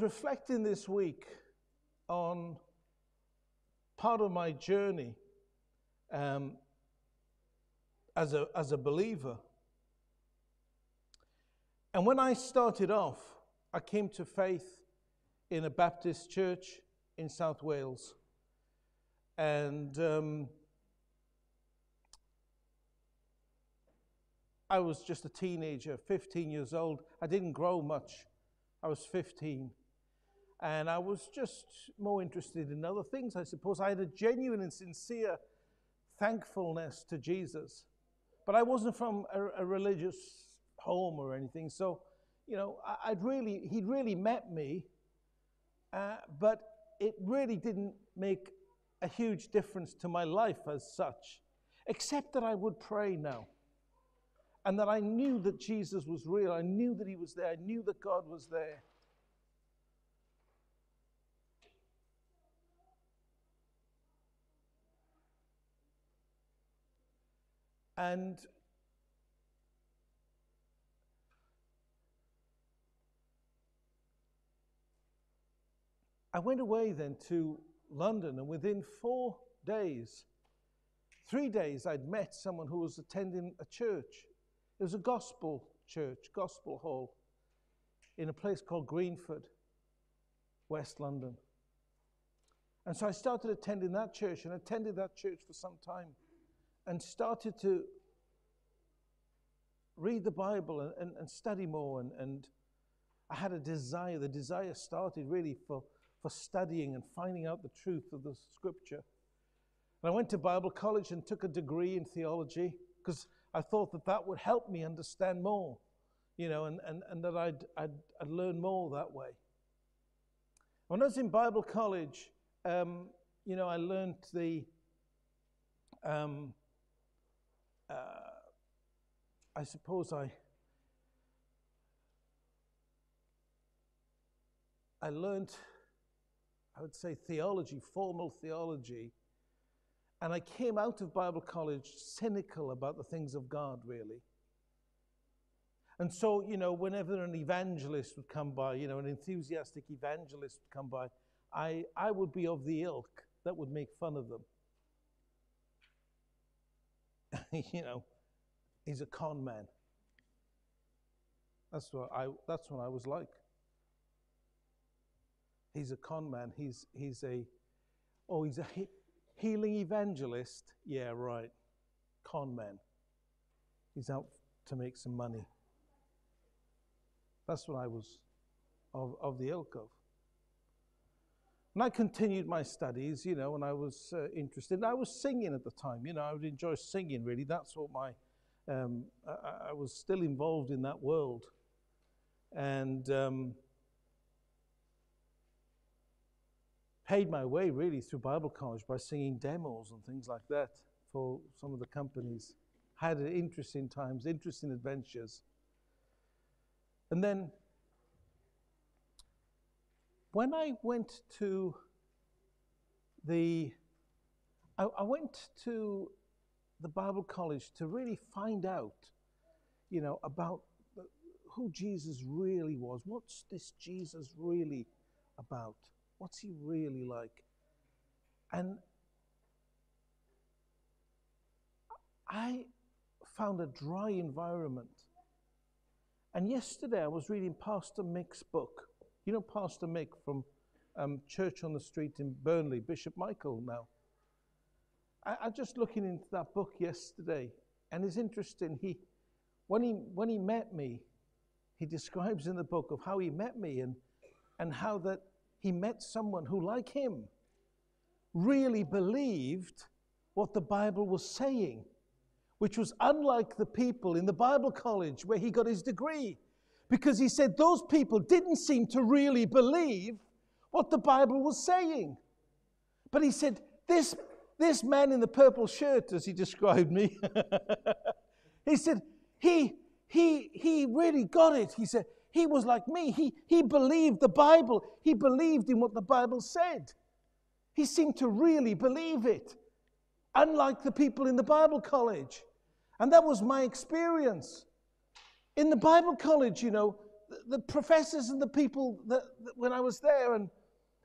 reflecting this week on part of my journey um, as, a, as a believer. And when I started off, I came to faith in a Baptist church in South Wales. And um, I was just a teenager, 15 years old. I didn't grow much. I was 15. And I was just more interested in other things, I suppose. I had a genuine and sincere thankfulness to Jesus. But I wasn't from a, a religious home or anything. So, you know, I, would really, he'd really met me, uh, but it really didn't make a huge difference to my life as such, except that I would pray now. And that I knew that Jesus was real. I knew that he was there. I knew that God was there. And I went away then to London, and within four days, three days, I'd met someone who was attending a church. It was a gospel church, gospel hall, in a place called Greenford, West London. And so I started attending that church and attended that church for some time and started to read the Bible and, and, and study more. And, and I had a desire. The desire started really for for studying and finding out the truth of the scripture. And I went to Bible college and took a degree in theology because I thought that that would help me understand more, you know, and, and, and that I'd, I'd, I'd learn more that way. When I was in Bible college, um, you know, I learned the, um, uh, I suppose I, I learned I would say, theology, formal theology. And I came out of Bible college cynical about the things of God, really. And so, you know, whenever an evangelist would come by, you know, an enthusiastic evangelist would come by, I, I would be of the ilk that would make fun of them. you know, he's a con man. That's what I, that's what I was like. He's a con man. He's, he's a, oh, he's a he- healing evangelist. Yeah, right. Con man. He's out to make some money. That's what I was of, of the ilk of. And I continued my studies, you know, and I was uh, interested. I was singing at the time, you know, I would enjoy singing, really. That's what my, um, I, I, was still involved in that world. And um, paid my way really through Bible college by singing demos and things like that for some of the companies. Had interesting times, interesting adventures. And then when I went to the, I, I went to the Bible college to really find out, you know, about who Jesus really was. What's this Jesus really about? What's he really like? And I found a dry environment. And yesterday I was reading Pastor Mick's book. You know Pastor Mick from um, Church on the Street in Burnley, Bishop Michael now. I, I just looking into that book yesterday, and it's interesting. He, when he when he met me, he describes in the book of how he met me and and how that he met someone who, like him, really believed what the Bible was saying, which was unlike the people in the Bible college where he got his degree. Because he said those people didn't seem to really believe what the Bible was saying. But he said, This, this man in the purple shirt, as he described me, he said, he, he, he really got it. He said, he was like me. He, he believed the Bible, he believed in what the Bible said. He seemed to really believe it, unlike the people in the Bible college. And that was my experience. In the Bible college, you know, the professors and the people that, that when I was there. And,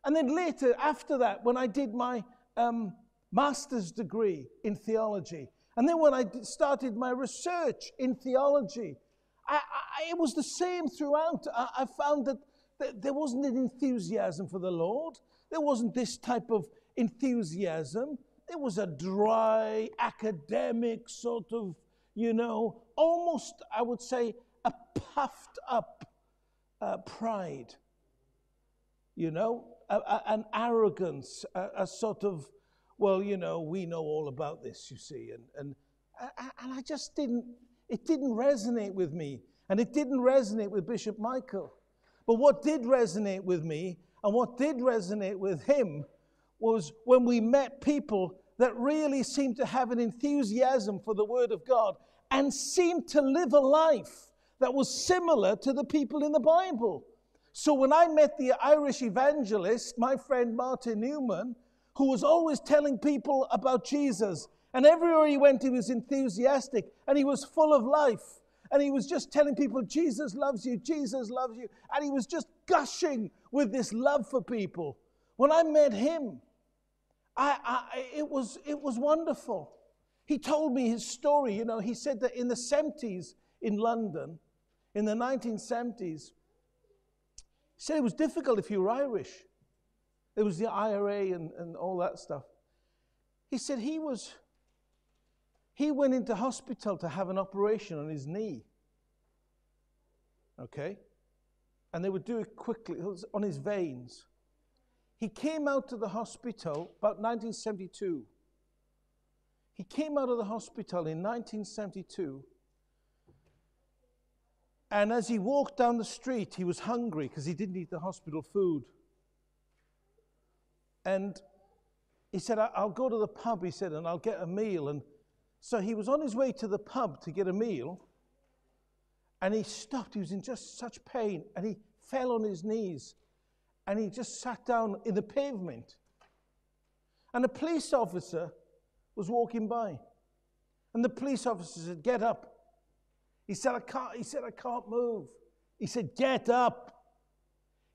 and then later, after that, when I did my um, master's degree in theology, and then when I started my research in theology, I, I, it was the same throughout. I, I found that, there wasn't an enthusiasm for the Lord. There wasn't this type of enthusiasm. It was a dry, academic sort of, you know, almost, I would say, a puffed up uh, pride, you know, a, a, an arrogance, a, a, sort of, well, you know, we know all about this, you see. And, and, and I just didn't, it didn't resonate with me. And it didn't resonate with Bishop Michael. But what did resonate with me and what did resonate with him was when we met people that really seemed to have an enthusiasm for the Word of God and seemed to live a life that was similar to the people in the Bible. So when I met the Irish evangelist, my friend Martin Newman, who was always telling people about Jesus, and everywhere he went, he was enthusiastic and he was full of life. And he was just telling people, Jesus loves you, Jesus loves you. And he was just gushing with this love for people. When I met him, I, I, it, was, it was wonderful. He told me his story. You know, he said that in the 70s in London, in the 1970s, he said it was difficult if you were Irish. There was the IRA and, and all that stuff. He said he was, he went into hospital to have an operation on his knee. Okay? And they would do it quickly, it was on his veins. He came out to the hospital about 1972. He came out of the hospital in 1972 and as he walked down the street, he was hungry because he didn't eat the hospital food. And he said, I'll go to the pub, he said, and I'll get a meal. And so he was on his way to the pub to get a meal. And he stopped. He was in just such pain. And he fell on his knees. And he just sat down in the pavement. And a police officer was walking by. And the police officer said, Get up. He said, I can't, he said, I can't move. He said, Get up.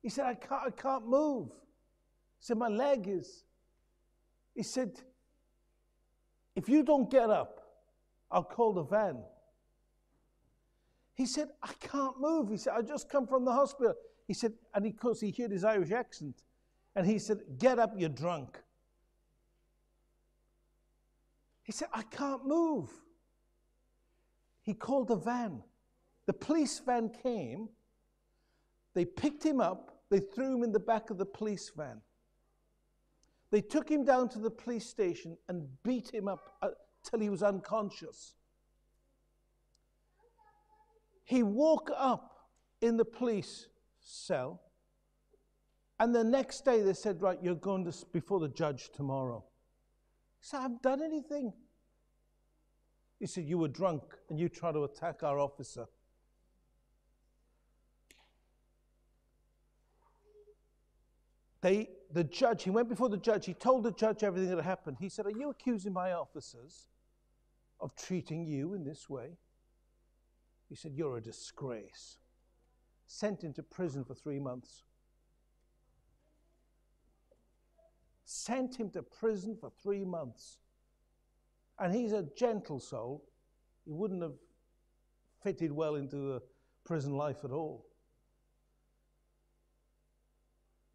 He said, I can't, I can't move. He said, My leg is. He said, If you don't get up, I'll call the van. He said, I can't move. He said, I just come from the hospital. He said, and because he heard his Irish accent, and he said, Get up, you're drunk. He said, I can't move. He called a van. The police van came, they picked him up, they threw him in the back of the police van. They took him down to the police station and beat him up uh, till he was unconscious. He woke up in the police cell, and the next day they said, Right, you're going to before the judge tomorrow. He said, I haven't done anything. He said, You were drunk and you tried to attack our officer. They, the judge, he went before the judge, he told the judge everything that happened. He said, Are you accusing my officers of treating you in this way? He said, You're a disgrace. Sent into prison for three months. Sent him to prison for three months. And he's a gentle soul. He wouldn't have fitted well into a prison life at all.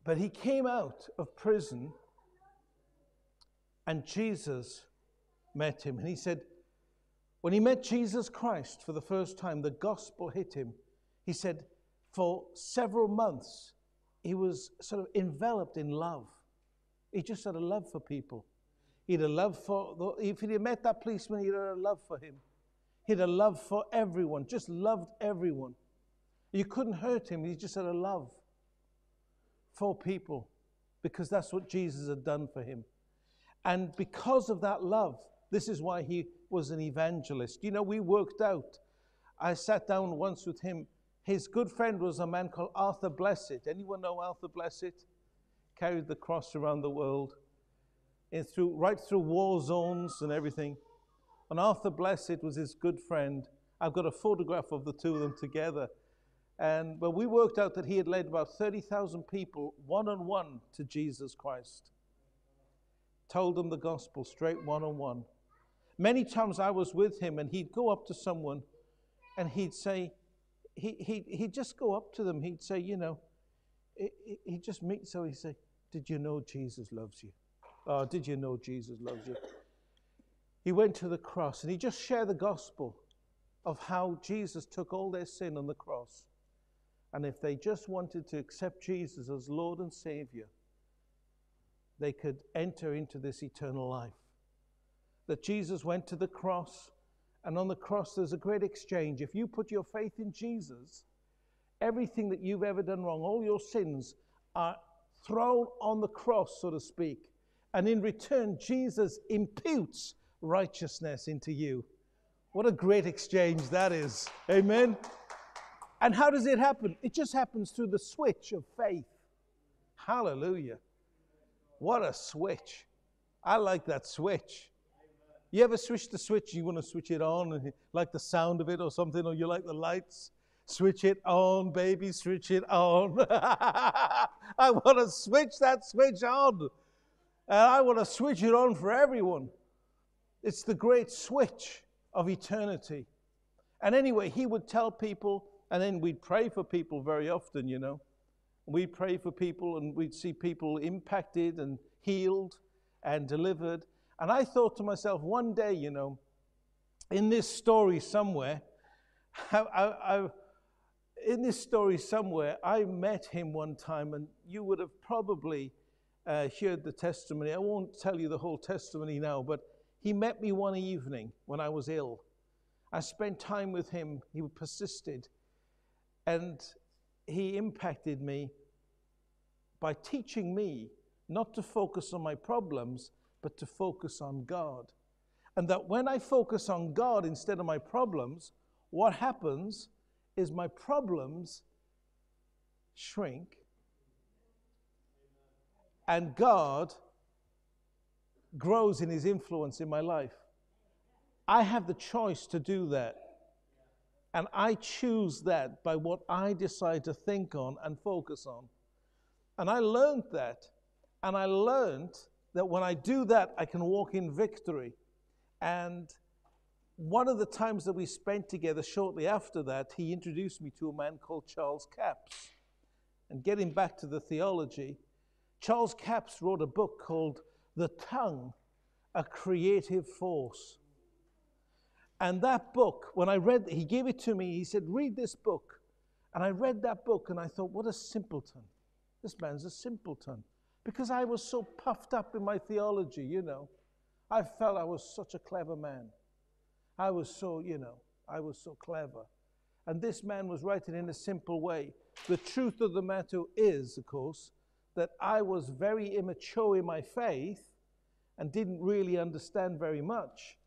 But he came out of prison and Jesus met him. And he said, when he met Jesus Christ for the first time, the gospel hit him. He said, for several months, he was sort of enveloped in love. He just had a love for people. He'd a love for, if he'd met that policeman, he'd have a love for him. He'd a love for everyone, just loved everyone. You couldn't hurt him, he just had a love for people because that's what Jesus had done for him. And because of that love, this is why he was an evangelist. You know, we worked out. I sat down once with him. His good friend was a man called Arthur Blessitt. Anyone know Arthur Blessitt? Carried the cross around the world in through, right through war zones and everything. And Arthur Blessitt was his good friend. I've got a photograph of the two of them together. And well, we worked out that he had led about 30,000 people one on one to Jesus Christ. Told them the gospel straight one on one. Many times I was with him and he'd go up to someone and he'd say, he, he, he'd just go up to them. He'd say, you know, he'd just meet, so he'd say, Did you know Jesus loves you? Oh, did you know Jesus loves you? He went to the cross and he just shared the gospel of how Jesus took all their sin on the cross. And if they just wanted to accept Jesus as Lord and Savior, they could enter into this eternal life. That Jesus went to the cross, and on the cross there's a great exchange. If you put your faith in Jesus, everything that you've ever done wrong, all your sins are thrown on the cross, so to speak. And in return, Jesus imputes righteousness into you. What a great exchange that is. Amen. And how does it happen? It just happens through the switch of faith. Hallelujah. What a switch. I like that switch. You ever switch the switch? You want to switch it on and like the sound of it or something, or you like the lights? Switch it on, baby, switch it on. I want to switch that switch on. And I want to switch it on for everyone. It's the great switch of eternity. And anyway, he would tell people, and then we'd pray for people very often, you know. We'd pray for people, and we'd see people impacted and healed and delivered. And I thought to myself, one day, you know, in this story somewhere, I, I, in this story somewhere, I met him one time, and you would have probably uh, heard the testimony. I won't tell you the whole testimony now, but he met me one evening when I was ill. I spent time with him. He persisted, and he impacted me by teaching me not to focus on my problems, but to focus on God. And that when I focus on God instead of my problems, what happens is my problems shrink and God grows in his influence in my life. I have the choice to do that. And I choose that by what I decide to think on and focus on. And I learned that. And I learned that when I do that, I can walk in victory. And one of the times that we spent together shortly after that, he introduced me to a man called Charles Capps. And getting back to the theology, Charles Capps wrote a book called The Tongue, a Creative Force. And that book, when I read, he gave it to me, he said, Read this book. And I read that book and I thought, What a simpleton. This man's a simpleton. Because I was so puffed up in my theology, you know. I felt I was such a clever man. I was so, you know, I was so clever. And this man was writing in a simple way. The truth of the matter is, of course, that I was very immature in my faith and didn't really understand very much.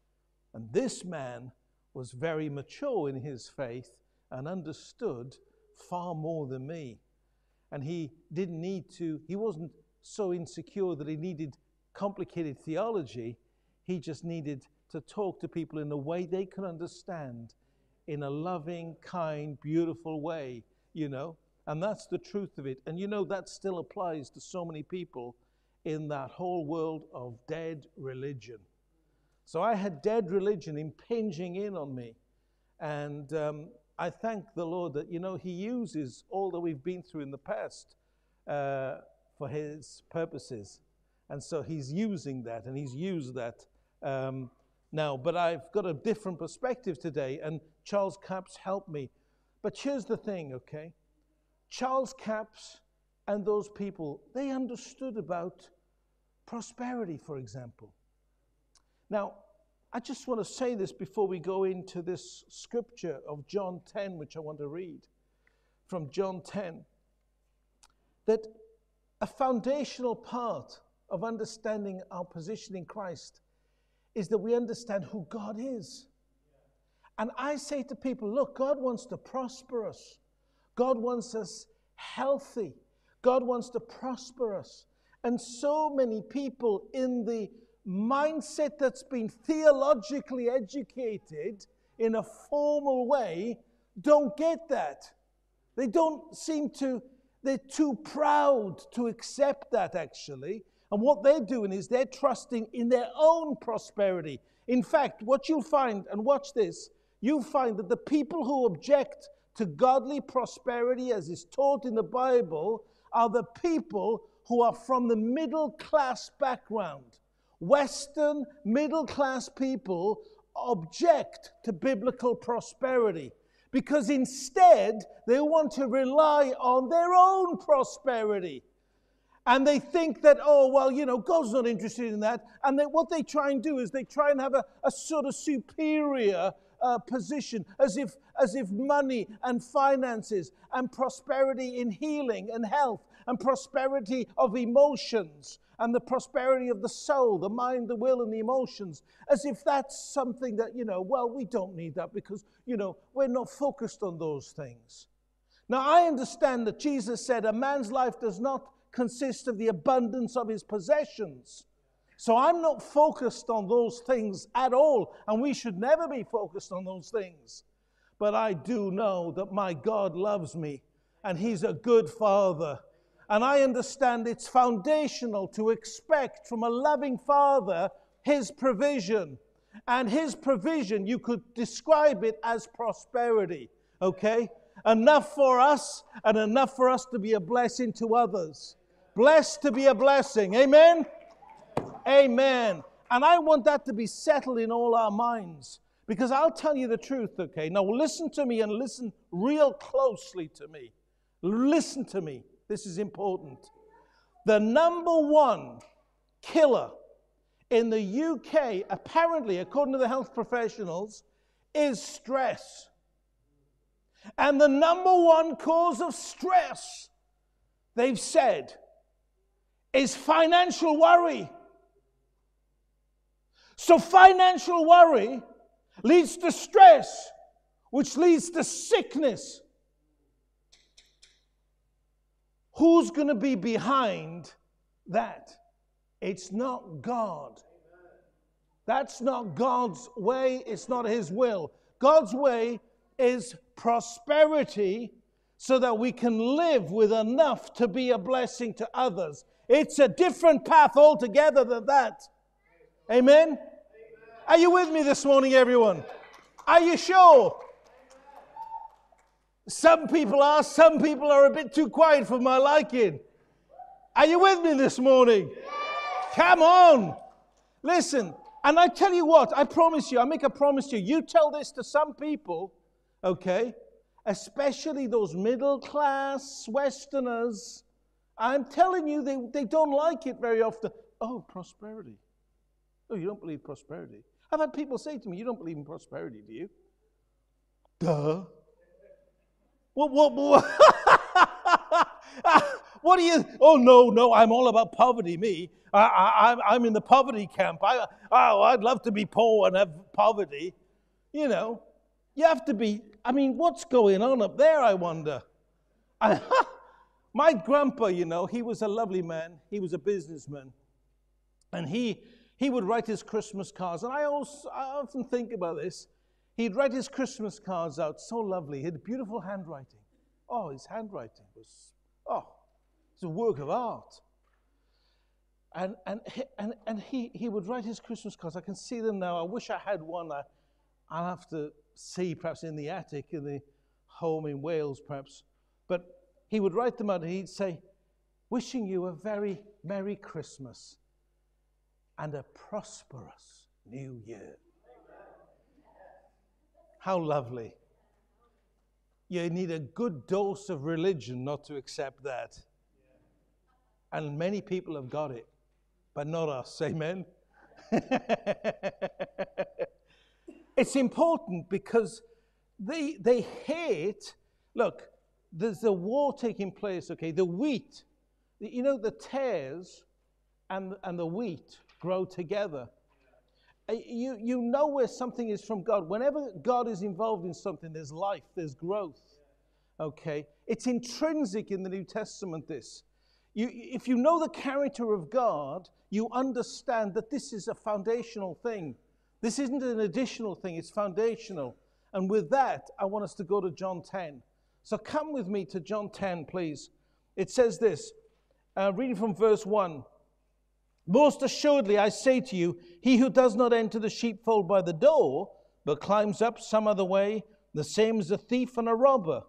And this man was very mature in his faith and understood far more than me. And he didn't need to, he wasn't so insecure that he needed complicated theology. He just needed to talk to people in a way they can understand, in a loving, kind, beautiful way, you know. And that's the truth of it. And you know, that still applies to so many people in that whole world of dead religion. So I had dead religion impinging in on me. And um, I thank the Lord that, you know, He uses all that we've been through in the past uh, for His purposes. And so He's using that, and He's used that um, now. But I've got a different perspective today, and Charles Capps helped me. But here's the thing, okay? Charles Capps and those people, they understood about prosperity, for example. Now, I just want to say this before we go into this scripture of John 10, which I want to read from John 10, that a foundational part of understanding our position in Christ is that we understand who God is. And I say to people, look, God wants to prosper us. God wants us healthy. God wants to prosper us. And so many people in the mindset that's been theologically educated in a formal way don't get that. They don't seem to, they're too proud to accept that actually. And what they're doing is they're trusting in their own prosperity. In fact, what you'll find, and watch this, you'll find that the people who object to godly prosperity as is taught in the Bible are the people who are from the middle class background. Western middle class people object to biblical prosperity because instead they want to rely on their own prosperity. And they think that, oh, well, you know, God's not interested in that. And what they try and do is they try and have a, a sort of superior uh, position, as if, as if money and finances and prosperity in healing and health and prosperity of emotions and the prosperity of the soul, the mind, the will, and the emotions, as if that's something that, you know, well, we don't need that because, you know, we're not focused on those things. Now, I understand that Jesus said a man's life does not consist of the abundance of his possessions. So I'm not focused on those things at all, and we should never be focused on those things. But I do know that my God loves me, and He's a good Father. And I understand it's foundational to expect from a loving Father His provision. And His provision, you could describe it as prosperity, okay? Enough for us, and enough for us to be a blessing to others. Blessed to be a blessing. Amen? Amen. And I want that to be settled in all our minds. Because I'll tell you the truth, okay? Now listen to me and listen real closely to me. Listen to me. This is important. The number one killer in the UK, apparently, according to the health professionals, is stress. And the number one cause of stress, they've said, is financial worry. So financial worry leads to stress, which leads to sickness. Who's going to be behind that? It's not God. That's not God's way, it's not His will. God's way is prosperity so that we can live with enough to be a blessing to others. It's a different path altogether than that. Amen? Are you with me this morning, everyone? Are you sure? Some people are, some people are a bit too quiet for my liking. Are you with me this morning? Come on. Listen, and I tell you what, I promise you, I make a promise to you. You tell this to some people, okay, especially those middle class Westerners. I'm telling you, they, they don't like it very often. Oh, prosperity. Oh, you don't believe prosperity? I've had people say to me, You don't believe in prosperity, do you? Duh. What, what, what? what do you? Oh, no, no, I'm all about poverty, me. I, I, I'm in the poverty camp. I, oh, I'd love to be poor and have poverty. You know, you have to be. I mean, what's going on up there, I wonder? I, my grandpa, you know, he was a lovely man. He was a businessman. And he he would write his Christmas cards. And I, also, I often think about this. He'd write his Christmas cards out so lovely. He had beautiful handwriting. Oh, his handwriting was, oh, it's a work of art. And, and, and, and he, he would write his Christmas cards. I can see them now. I wish I had one. I, I'll have to see perhaps in the attic in the home in Wales, perhaps. But he would write them out and he'd say, Wishing you a very Merry Christmas and a prosperous new year. How lovely. You need a good dose of religion not to accept that. And many people have got it, but not us. Amen. it's important because they, they hate, look, there's a war taking place, okay? The wheat, you know, the tares and, and the wheat grow together. Uh, you, you know where something is from God. Whenever God is involved in something, there's life, there's growth. Okay? It's intrinsic in the New Testament, this. You, if you know the character of God, you understand that this is a foundational thing. This isn't an additional thing, it's foundational. And with that, I want us to go to John 10. So come with me to John 10, please. It says this, uh, reading from verse 1. Most assuredly, I say to you, he who does not enter the sheepfold by the door, but climbs up some other way, the same is a thief and a robber.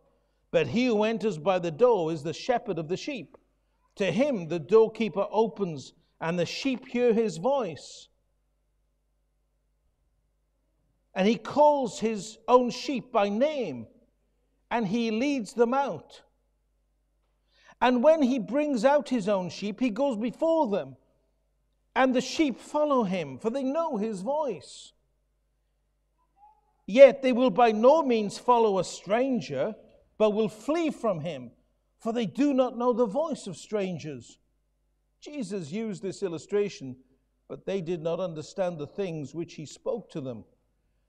But he who enters by the door is the shepherd of the sheep. To him the doorkeeper opens, and the sheep hear his voice. And he calls his own sheep by name, and he leads them out. And when he brings out his own sheep, he goes before them, and the sheep follow him, for they know his voice. Yet they will by no means follow a stranger but will flee from him, for they do not know the voice of strangers. Jesus used this illustration, but they did not understand the things which he spoke to them.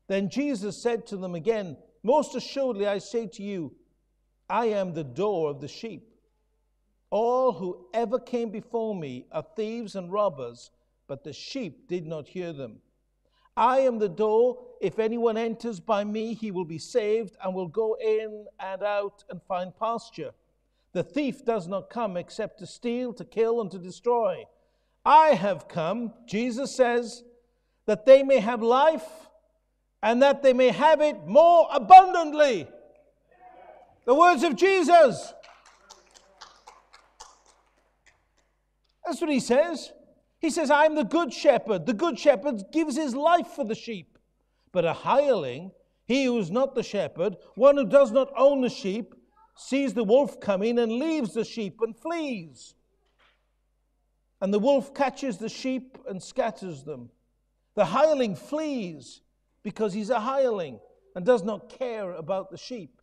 Then Jesus said to them again, Most assuredly I say to you, I am the door of the sheep. All who ever came before me are thieves and robbers, but the sheep did not hear them. I am the door. If anyone enters by me, he will be saved and will go in and out and find pasture. The thief does not come except to steal, to kill, and to destroy. I have come, Jesus says, that they may have life and that they may have it more abundantly. The words of Jesus. That's what he says. He says, I'm the good shepherd. The good shepherd gives his life for the sheep. But a hireling, he who is not the shepherd, one who does not own the sheep, sees the wolf coming and leaves the sheep and flees. And the wolf catches the sheep and scatters them. The hireling flees because he's a hireling and does not care about the sheep.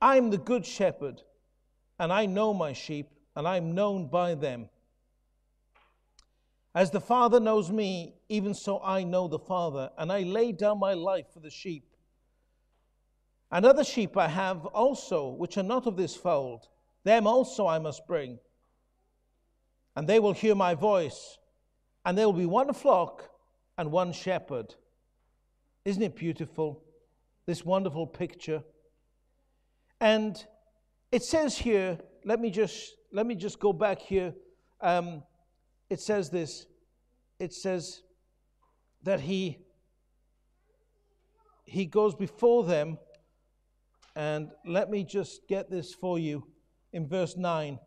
I'm the good shepherd, and I know my sheep, and I'm known by them. As the Father knows me, even so I know the Father, and I lay down my life for the sheep. And other sheep I have also, which are not of this fold. Them also I must bring. And they will hear my voice, and there will be one flock and one shepherd. Isn't it beautiful? This wonderful picture. And it says here, let me just let me just go back here. Um, it says this it says that he he goes before them and let me just get this for you in verse 9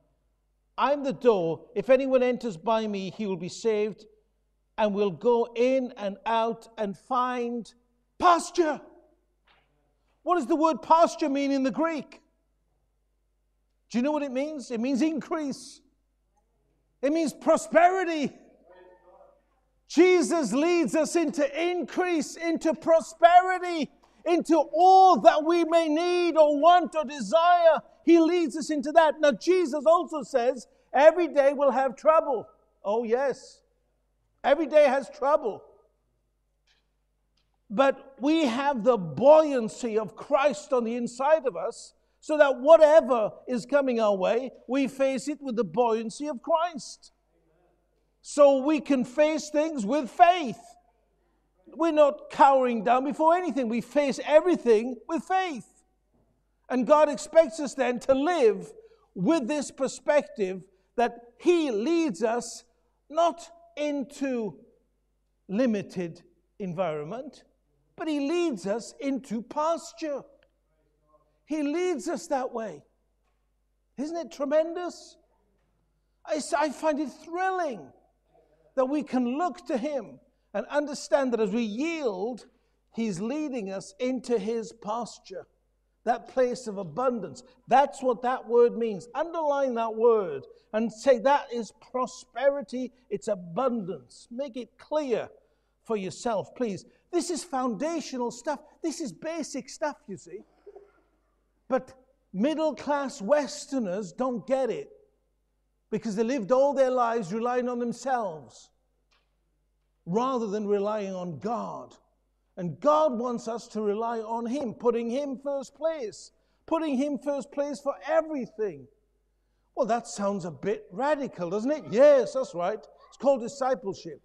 i'm the door if anyone enters by me he will be saved and will go in and out and find pasture what does the word pasture mean in the greek do you know what it means it means increase it means prosperity. Jesus leads us into increase, into prosperity, into all that we may need or want or desire. He leads us into that. Now, Jesus also says every day we'll have trouble. Oh, yes. Every day has trouble. But we have the buoyancy of Christ on the inside of us so that whatever is coming our way, we face it with the buoyancy of Christ. So we can face things with faith. We're not cowering down before anything, we face everything with faith. And God expects us then to live with this perspective that He leads us not into limited environment, but He leads us into pasture. He leads us that way. Isn't it tremendous? I, I find it thrilling that we can look to Him and understand that as we yield, He's leading us into His pasture, that place of abundance. That's what that word means. Underline that word and say that is prosperity, it's abundance. Make it clear for yourself, please. This is foundational stuff. This is basic stuff, you see. But middle class Westerners don't get it because they lived all their lives relying on themselves rather than relying on God. And God wants us to rely on Him, putting Him first place, putting Him first place for everything. Well, that sounds a bit radical, doesn't it? Yes, that's right. It's called discipleship.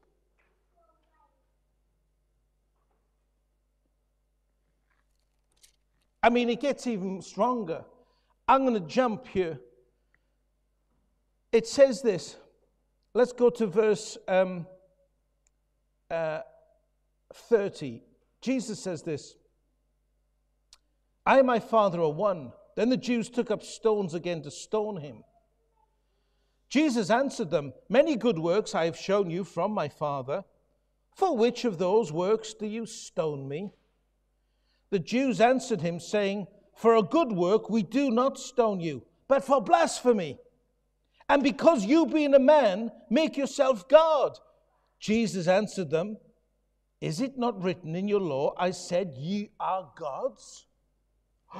I mean, it gets even stronger. I'm going to jump here. It says this. Let's go to verse um, uh, 30. Jesus says this I and my Father are one. Then the Jews took up stones again to stone him. Jesus answered them, Many good works I have shown you from my Father. For which of those works do you stone me? The Jews answered him, saying, For a good work we do not stone you, but for blasphemy. And because you, being a man, make yourself God. Jesus answered them, Is it not written in your law, I said, Ye are gods?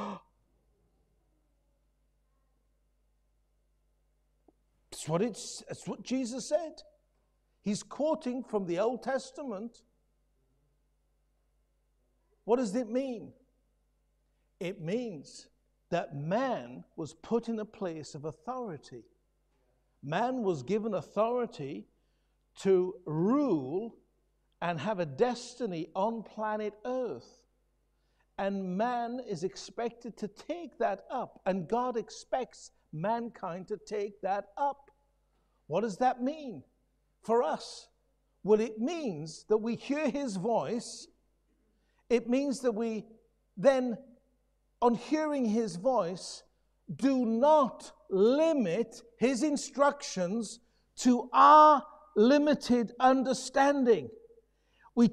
That's what, it's, what Jesus said. He's quoting from the Old Testament. What does it mean? It means that man was put in a place of authority. Man was given authority to rule and have a destiny on planet Earth. And man is expected to take that up, and God expects mankind to take that up. What does that mean for us? Well, it means that we hear his voice. It means that we then, on hearing his voice, do not limit his instructions to our limited understanding. We,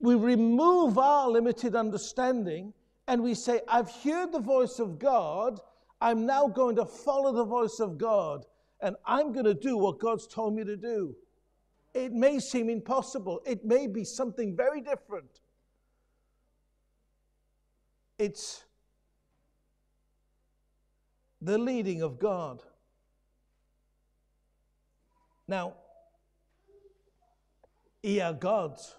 we remove our limited understanding and we say, I've heard the voice of God. I'm now going to follow the voice of God and I'm going to do what God's told me to do. It may seem impossible, it may be something very different. It's the leading of God. Now, ye are gods.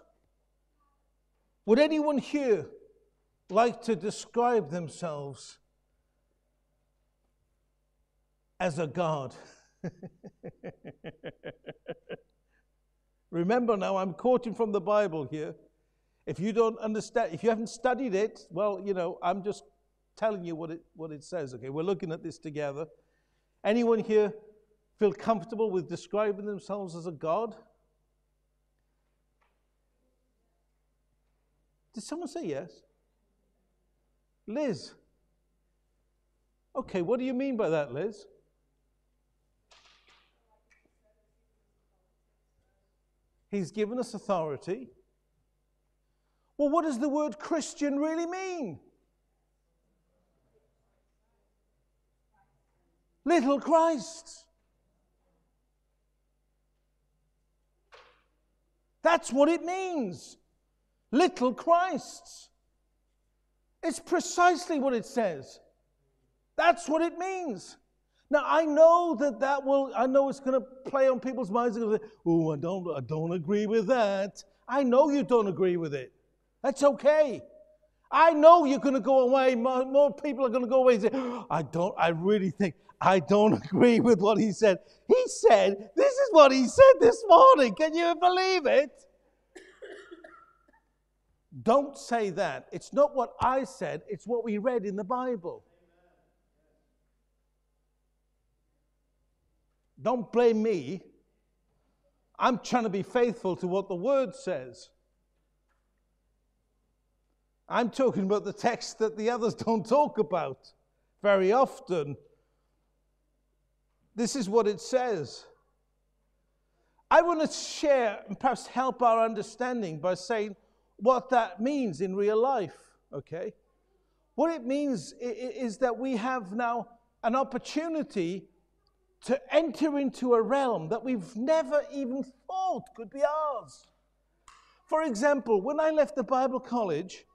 Would anyone here like to describe themselves as a God? Remember now, I'm quoting from the Bible here. If you don't understand, if you haven't studied it, well, you know, I'm just telling you what it, what it says. Okay, we're looking at this together. Anyone here feel comfortable with describing themselves as a God? Did someone say yes? Liz. Okay, what do you mean by that, Liz? He's given us authority. Well, what does the word Christian really mean? Little Christ. That's what it means. Little Christs. It's precisely what it says. That's what it means. Now I know that that will. I know it's going to play on people's minds. Oh, I don't. I don't agree with that. I know you don't agree with it. That's okay. I know you're going to go away. More, people are going to go away and say, I don't. I really think I don't agree with what he said. He said, This is what he said this morning. Can you believe it? Don't say that. It's not what I said, it's what we read in the Bible. Don't blame me. I'm trying to be faithful to what the word says. I'm talking about the text that the others don't talk about very often. This is what it says. I want to share and perhaps help our understanding by saying what that means in real life, okay? What it means is that we have now an opportunity to enter into a realm that we've never even thought could be ours. For example, when I left the Bible college,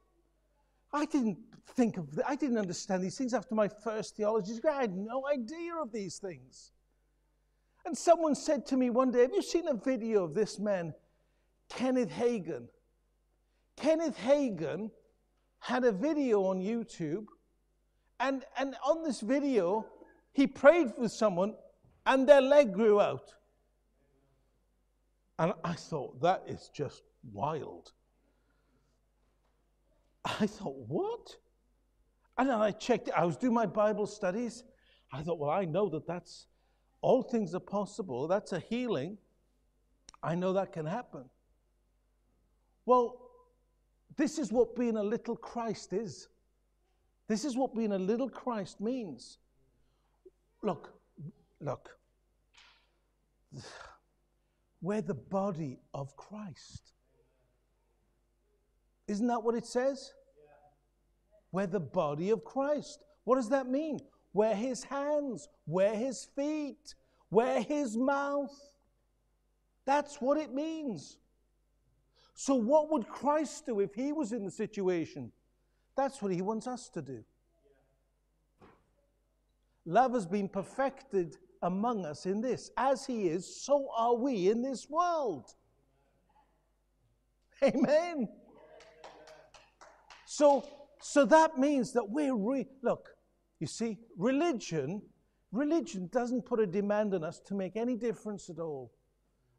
I didn't think of, I didn't understand these things after my first theology degree. I had no idea of these things. And someone said to me one day, Have you seen a video of this man, Kenneth Hagin? Kenneth Hagin had a video on YouTube, and, and on this video, he prayed for someone, and their leg grew out. And I thought, that is just wild. I thought, what? And then I checked, it. I was doing my Bible studies. I thought, well, I know that that's all things are possible. That's a healing. I know that can happen. Well, this is what being a little Christ is. This is what being a little Christ means. Look, look. We're the body of Christ. Isn't that what it says? We're the body of Christ. What does that mean? We're his hands, we're his feet, we're his mouth. That's what it means. So, what would Christ do if he was in the situation? That's what he wants us to do. Love has been perfected among us in this. As he is, so are we in this world. Amen. So, so that means that we're re- look, you see, religion, religion doesn't put a demand on us to make any difference at all.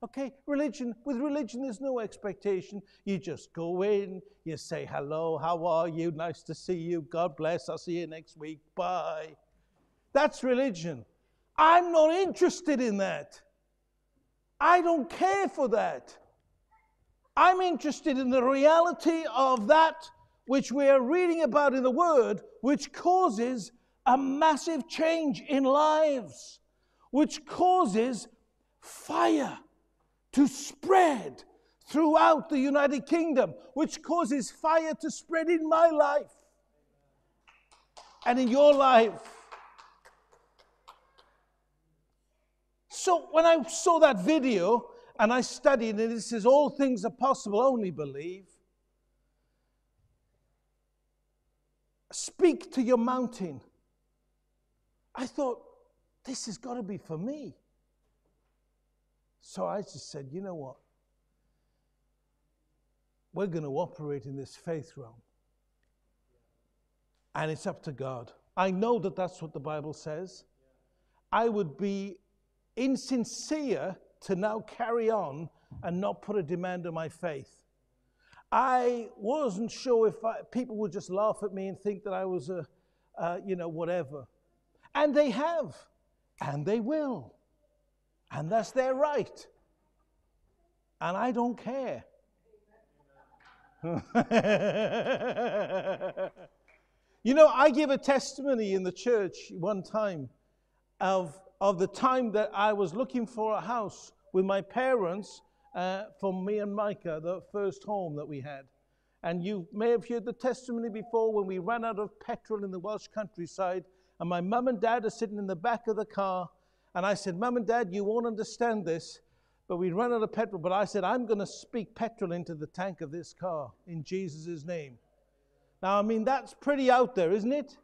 Okay, religion, with religion, there's no expectation. You just go in, you say, hello, how are you? Nice to see you. God bless. I'll see you next week. Bye. That's religion. I'm not interested in that. I don't care for that. I'm interested in the reality of that which we are reading about in the Word, which causes a massive change in lives, which causes fire to spread throughout the United Kingdom, which causes fire to spread in my life and in your life. So when I saw that video and I studied, and it says, All things are possible, only believe. Speak to your mountain. I thought, this has got to be for me. So I just said, you know what? We're going to operate in this faith realm. And it's up to God. I know that that's what the Bible says. I would be insincere to now carry on and not put a demand on my faith. I wasn't sure if I, people would just laugh at me and think that I was a, uh, you know, whatever. And they have, and they will. And that's their right. And I don't care. you know, I give a testimony in the church one time of, of the time that I was looking for a house with my parents uh, for me and Micah, the first home that we had. And you may have heard the testimony before when we ran out of petrol in the Welsh countryside, and my mum and dad are sitting in the back of the car. And I said, Mum and Dad, you won't understand this, but we ran out of petrol. But I said, I'm going to speak petrol into the tank of this car in Jesus' name. Now, I mean, that's pretty out there, isn't it?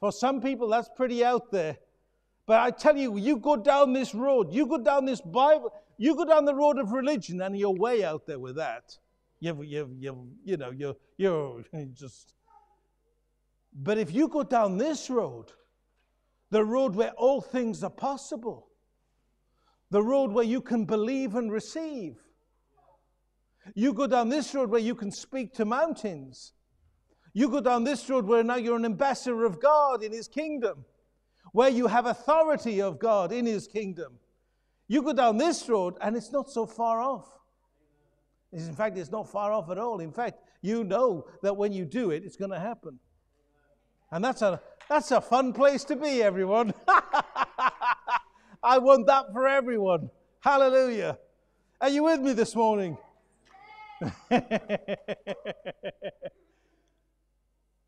For some people, that's pretty out there. But I tell you, you go down this road, you go down this Bible, you go down the road of religion, and you're way out there with that. You, you, you, you know, you're, you're just. But if you go down this road, the road where all things are possible, the road where you can believe and receive, you go down this road where you can speak to mountains. You go down this road where now you're an ambassador of God in His kingdom, where you have authority of God in His kingdom. You go down this road, and it's not so far off. In fact, it's not far off at all. In fact, you know that when you do it, it's going to happen. And that's a, that's a fun place to be, everyone. I want that for everyone. Hallelujah. Are you with me this morning? and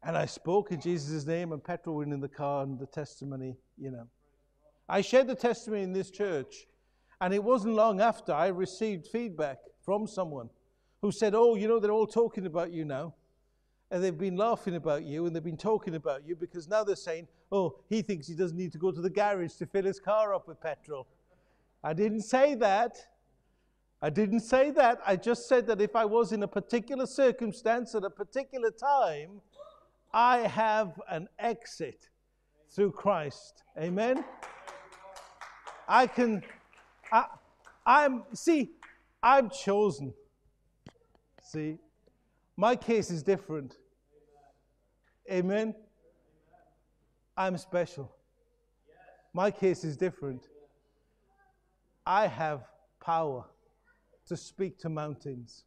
I spoke in Jesus' name, and petrol went in the car, and the testimony, you know. I shared the testimony in this church and it wasn't long after I received feedback from someone who said, Oh, you know, they're all talking about you now. And they've been laughing about you and they've been talking about you because now they're saying, Oh, he thinks he doesn't need to go to the garage to fill his car up with petrol. I didn't say that. I didn't say that. I just said that if I was in a particular circumstance at a particular time, I have an exit through Christ. Amen? I can I, I'm, see, I'm chosen. See, my case is different. Amen. I'm special. My case is different. I have power to speak to mountains.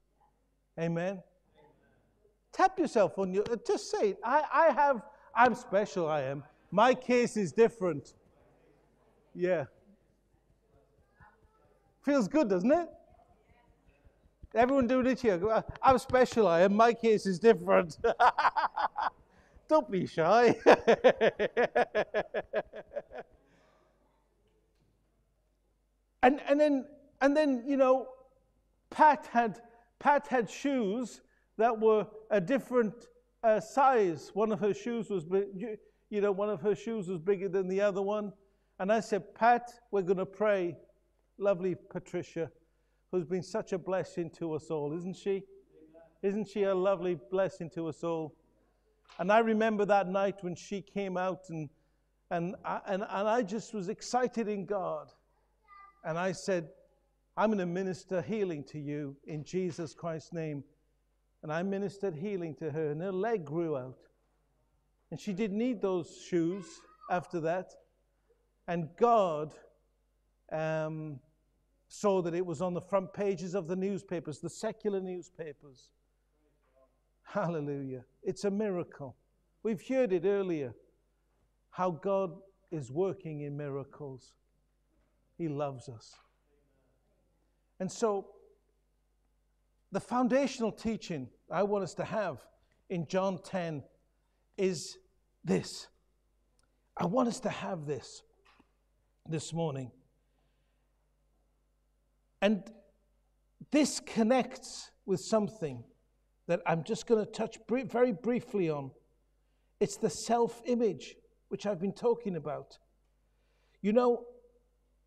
Amen. Tap yourself on your, just say it. I, I have, I'm special, I am. My case is different. Yeah. Feels good, doesn't it? Everyone doing it here. I'm special, I am. My case is different. Don't be shy. and, and then, and then, you know, Pat had, Pat had shoes that were a different uh, size. One of her shoes was, you know, one of her shoes was bigger than the other one. And I said, Pat, we're going to pray. Lovely Patricia, who's been such a blessing to us all, isn't she? Isn't she a lovely blessing to us all? And I remember that night when she came out, and, and, I, and, and I just was excited in God. And I said, I'm going to minister healing to you in Jesus Christ's name. And I ministered healing to her, and her leg grew out. And she didn't need those shoes after that. And God um, saw that it was on the front pages of the newspapers, the secular newspapers. Hallelujah. It's a miracle. We've heard it earlier how God is working in miracles. He loves us. And so, the foundational teaching I want us to have in John 10 is this. I want us to have this this morning. And this connects with something that I'm just going to touch very briefly on. It's the self image, which I've been talking about. You know,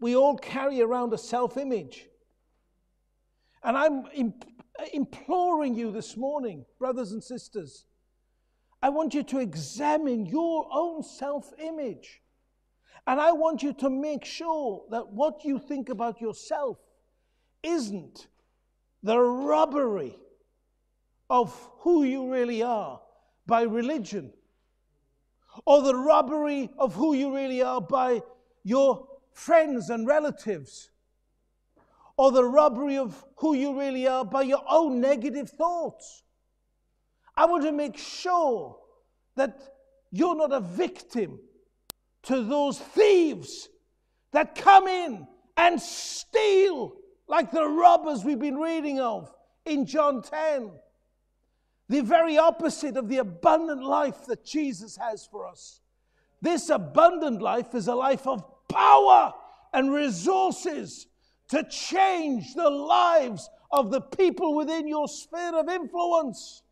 we all carry around a self image. And I'm imp- imploring you this morning, brothers and sisters, I want you to examine your own self image. And I want you to make sure that what you think about yourself isn't the robbery of who you really are by religion, or the robbery of who you really are by your friends and relatives, or the robbery of who you really are by your own negative thoughts. I want to make sure that you're not a victim to those thieves that come in and steal like the robbers we've been reading of in John 10. The very opposite of the abundant life that Jesus has for us. This abundant life is a life of power and resources to change the lives of the people within your sphere of influence.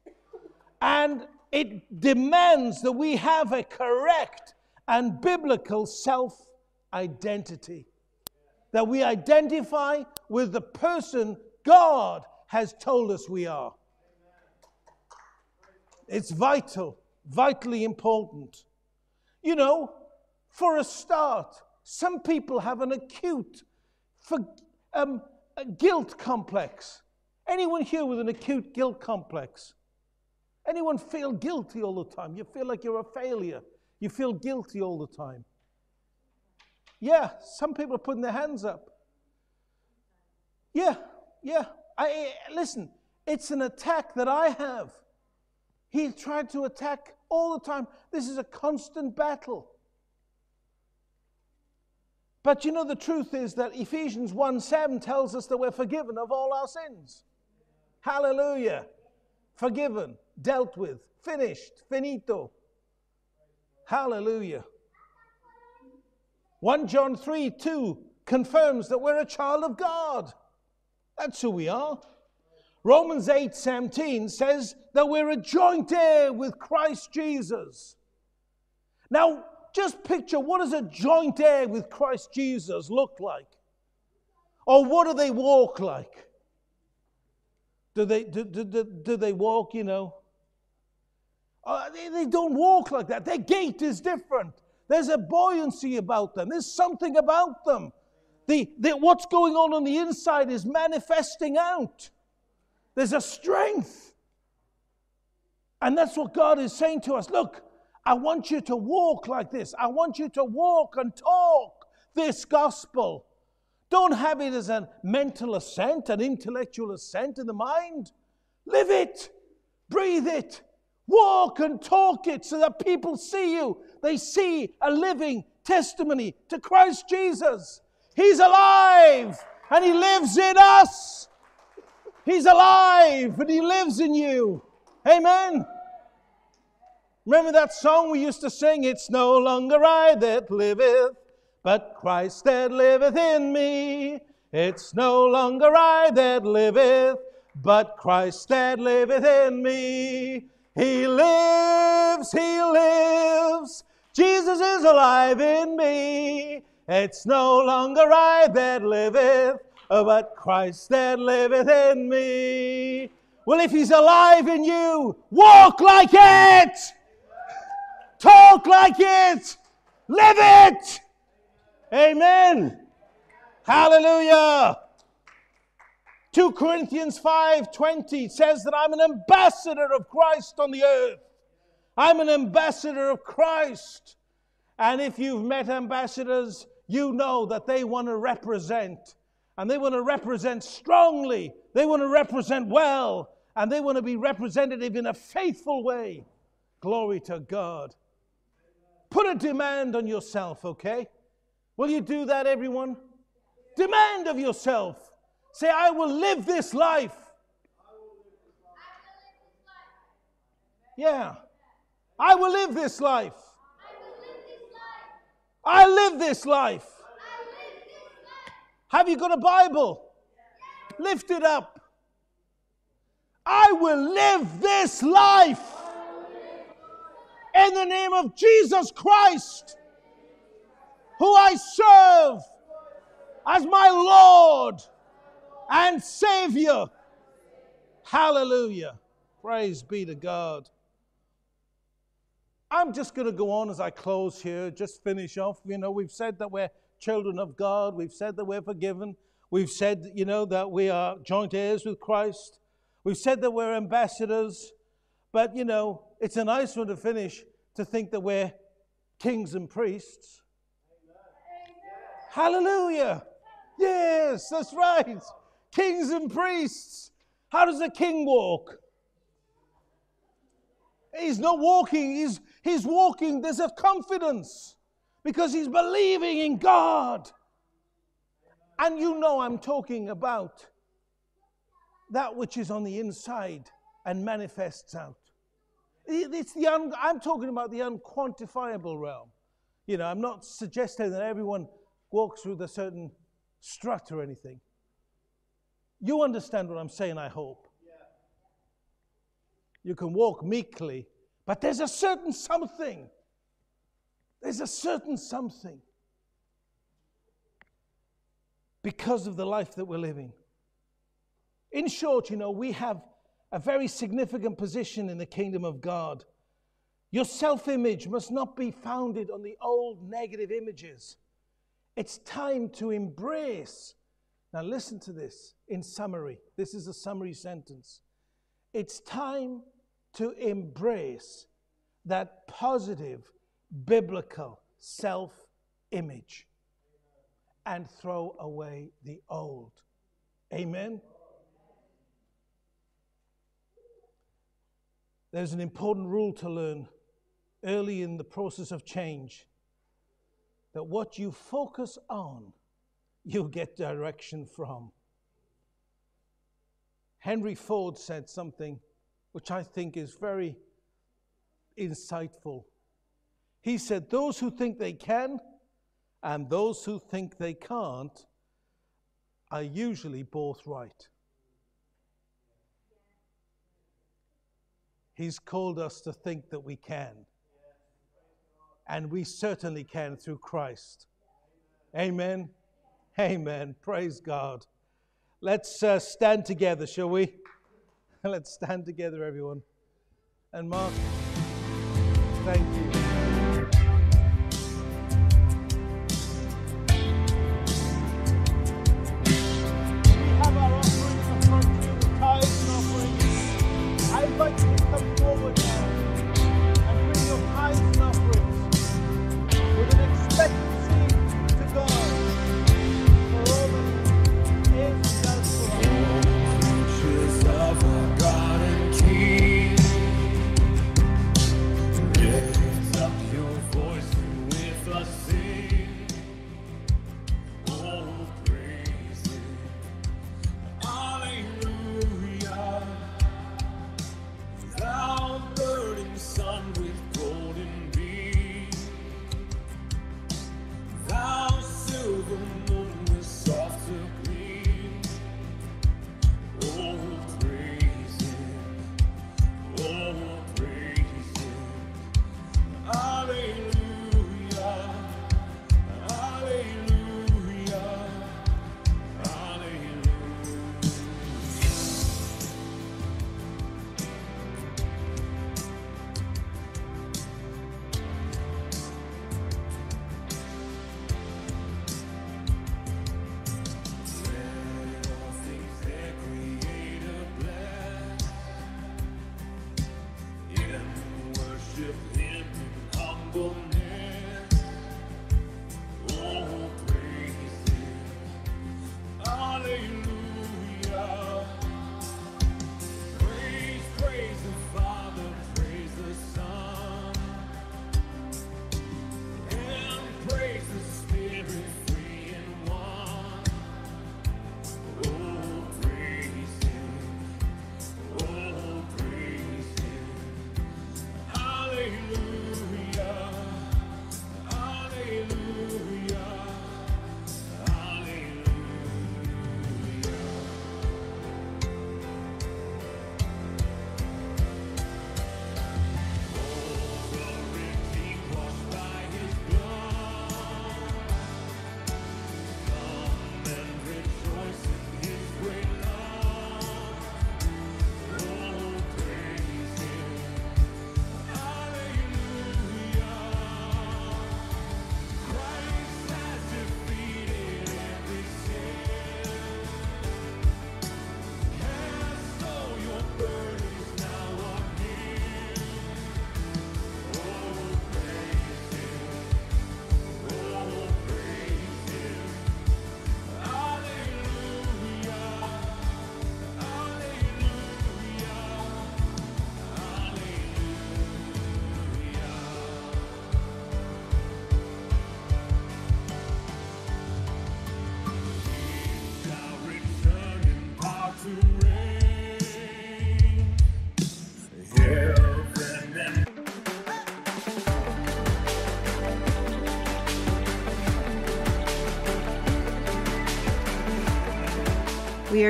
And it demands that we have a correct and biblical self identity. That we identify with the person God has told us we are. It's vital, vitally important. You know, for a start, some people have an acute for, um, guilt complex. Anyone here with an acute guilt complex? Anyone feel guilty all the time? You feel like you're a failure. You feel guilty all the time. Yeah, some people are putting their hands up. Yeah, yeah. I, listen, it's an attack that I have. He tried to attack all the time. This is a constant battle. But you know, the truth is that Ephesians 1 7 tells us that we're forgiven of all our sins. Hallelujah. Forgiven, dealt with, finished, finito. Hallelujah. 1 John 3 2 confirms that we're a child of God. That's who we are. Romans 8 17 says that we're a joint heir with Christ Jesus. Now, just picture what does a joint heir with Christ Jesus look like? Or what do they walk like? Do they, do, do, do, do they walk, you know? Uh, they, they don't walk like that. Their gait is different. There's a buoyancy about them, there's something about them. The, the, what's going on on the inside is manifesting out. There's a strength. And that's what God is saying to us. Look, I want you to walk like this. I want you to walk and talk this gospel. Don't have it as a mental assent, an intellectual assent in the mind. Live it, breathe it, walk and talk it so that people see you. They see a living testimony to Christ Jesus. He's alive and He lives in us. He's alive and He lives in you. Amen. Remember that song we used to sing? It's no longer I that liveth, but Christ that liveth in me. It's no longer I that liveth, but Christ that liveth in me. He lives, He lives. Jesus is alive in me. It's no longer I that liveth, but Christ that liveth in me. Well, if He's alive in you, walk like it, talk like it, live it. Amen. Hallelujah. 2 Corinthians 5:20 says that I'm an ambassador of Christ on the earth. I'm an ambassador of Christ. And if you've met ambassadors, you know that they want to represent and they want to represent strongly. They want to represent well and they want to be representative in a faithful way. Glory to God. Put a demand on yourself, okay? Will you do that, everyone? Demand of yourself. Say, I will live this life. Yeah. I will live this life. I live this life. Have you got a Bible? Lift it up. I will live this life in the name of Jesus Christ, who I serve as my Lord and Savior. Hallelujah. Praise be to God. I'm just going to go on as I close here, just finish off. You know, we've said that we're children of God, we've said that we're forgiven, we've said, you know, that we are joint heirs with Christ, we've said that we're ambassadors. But, you know, it's a nice one to finish to think that we're kings and priests. Amen. Hallelujah. Yes, that's right kings and priests. How does a king walk? He's not walking, he's, he's walking, there's a confidence because he's believing in God. And you know, I'm talking about that which is on the inside and manifests out. It's the un, I'm talking about the unquantifiable realm. You know, I'm not suggesting that everyone walks with a certain strut or anything. You understand what I'm saying, I hope. You can walk meekly, but there's a certain something. There's a certain something because of the life that we're living. In short, you know, we have a very significant position in the kingdom of God. Your self image must not be founded on the old negative images. It's time to embrace now, listen to this in summary. This is a summary sentence. It's time to embrace that positive biblical self image and throw away the old. Amen? There's an important rule to learn early in the process of change that what you focus on you'll get direction from. Henry Ford said something which I think is very insightful. He said, Those who think they can and those who think they can't are usually both right. He's called us to think that we can. And we certainly can through Christ. Amen. Amen. Praise God. Let's uh, stand together, shall we? Let's stand together, everyone. And Mark, thank you.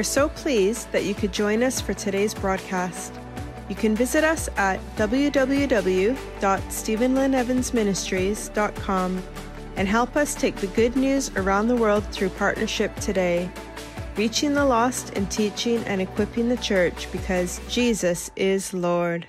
Are so pleased that you could join us for today's broadcast. You can visit us at www.stephenlynevansministries.com and help us take the good news around the world through partnership today, reaching the lost and teaching and equipping the church because Jesus is Lord.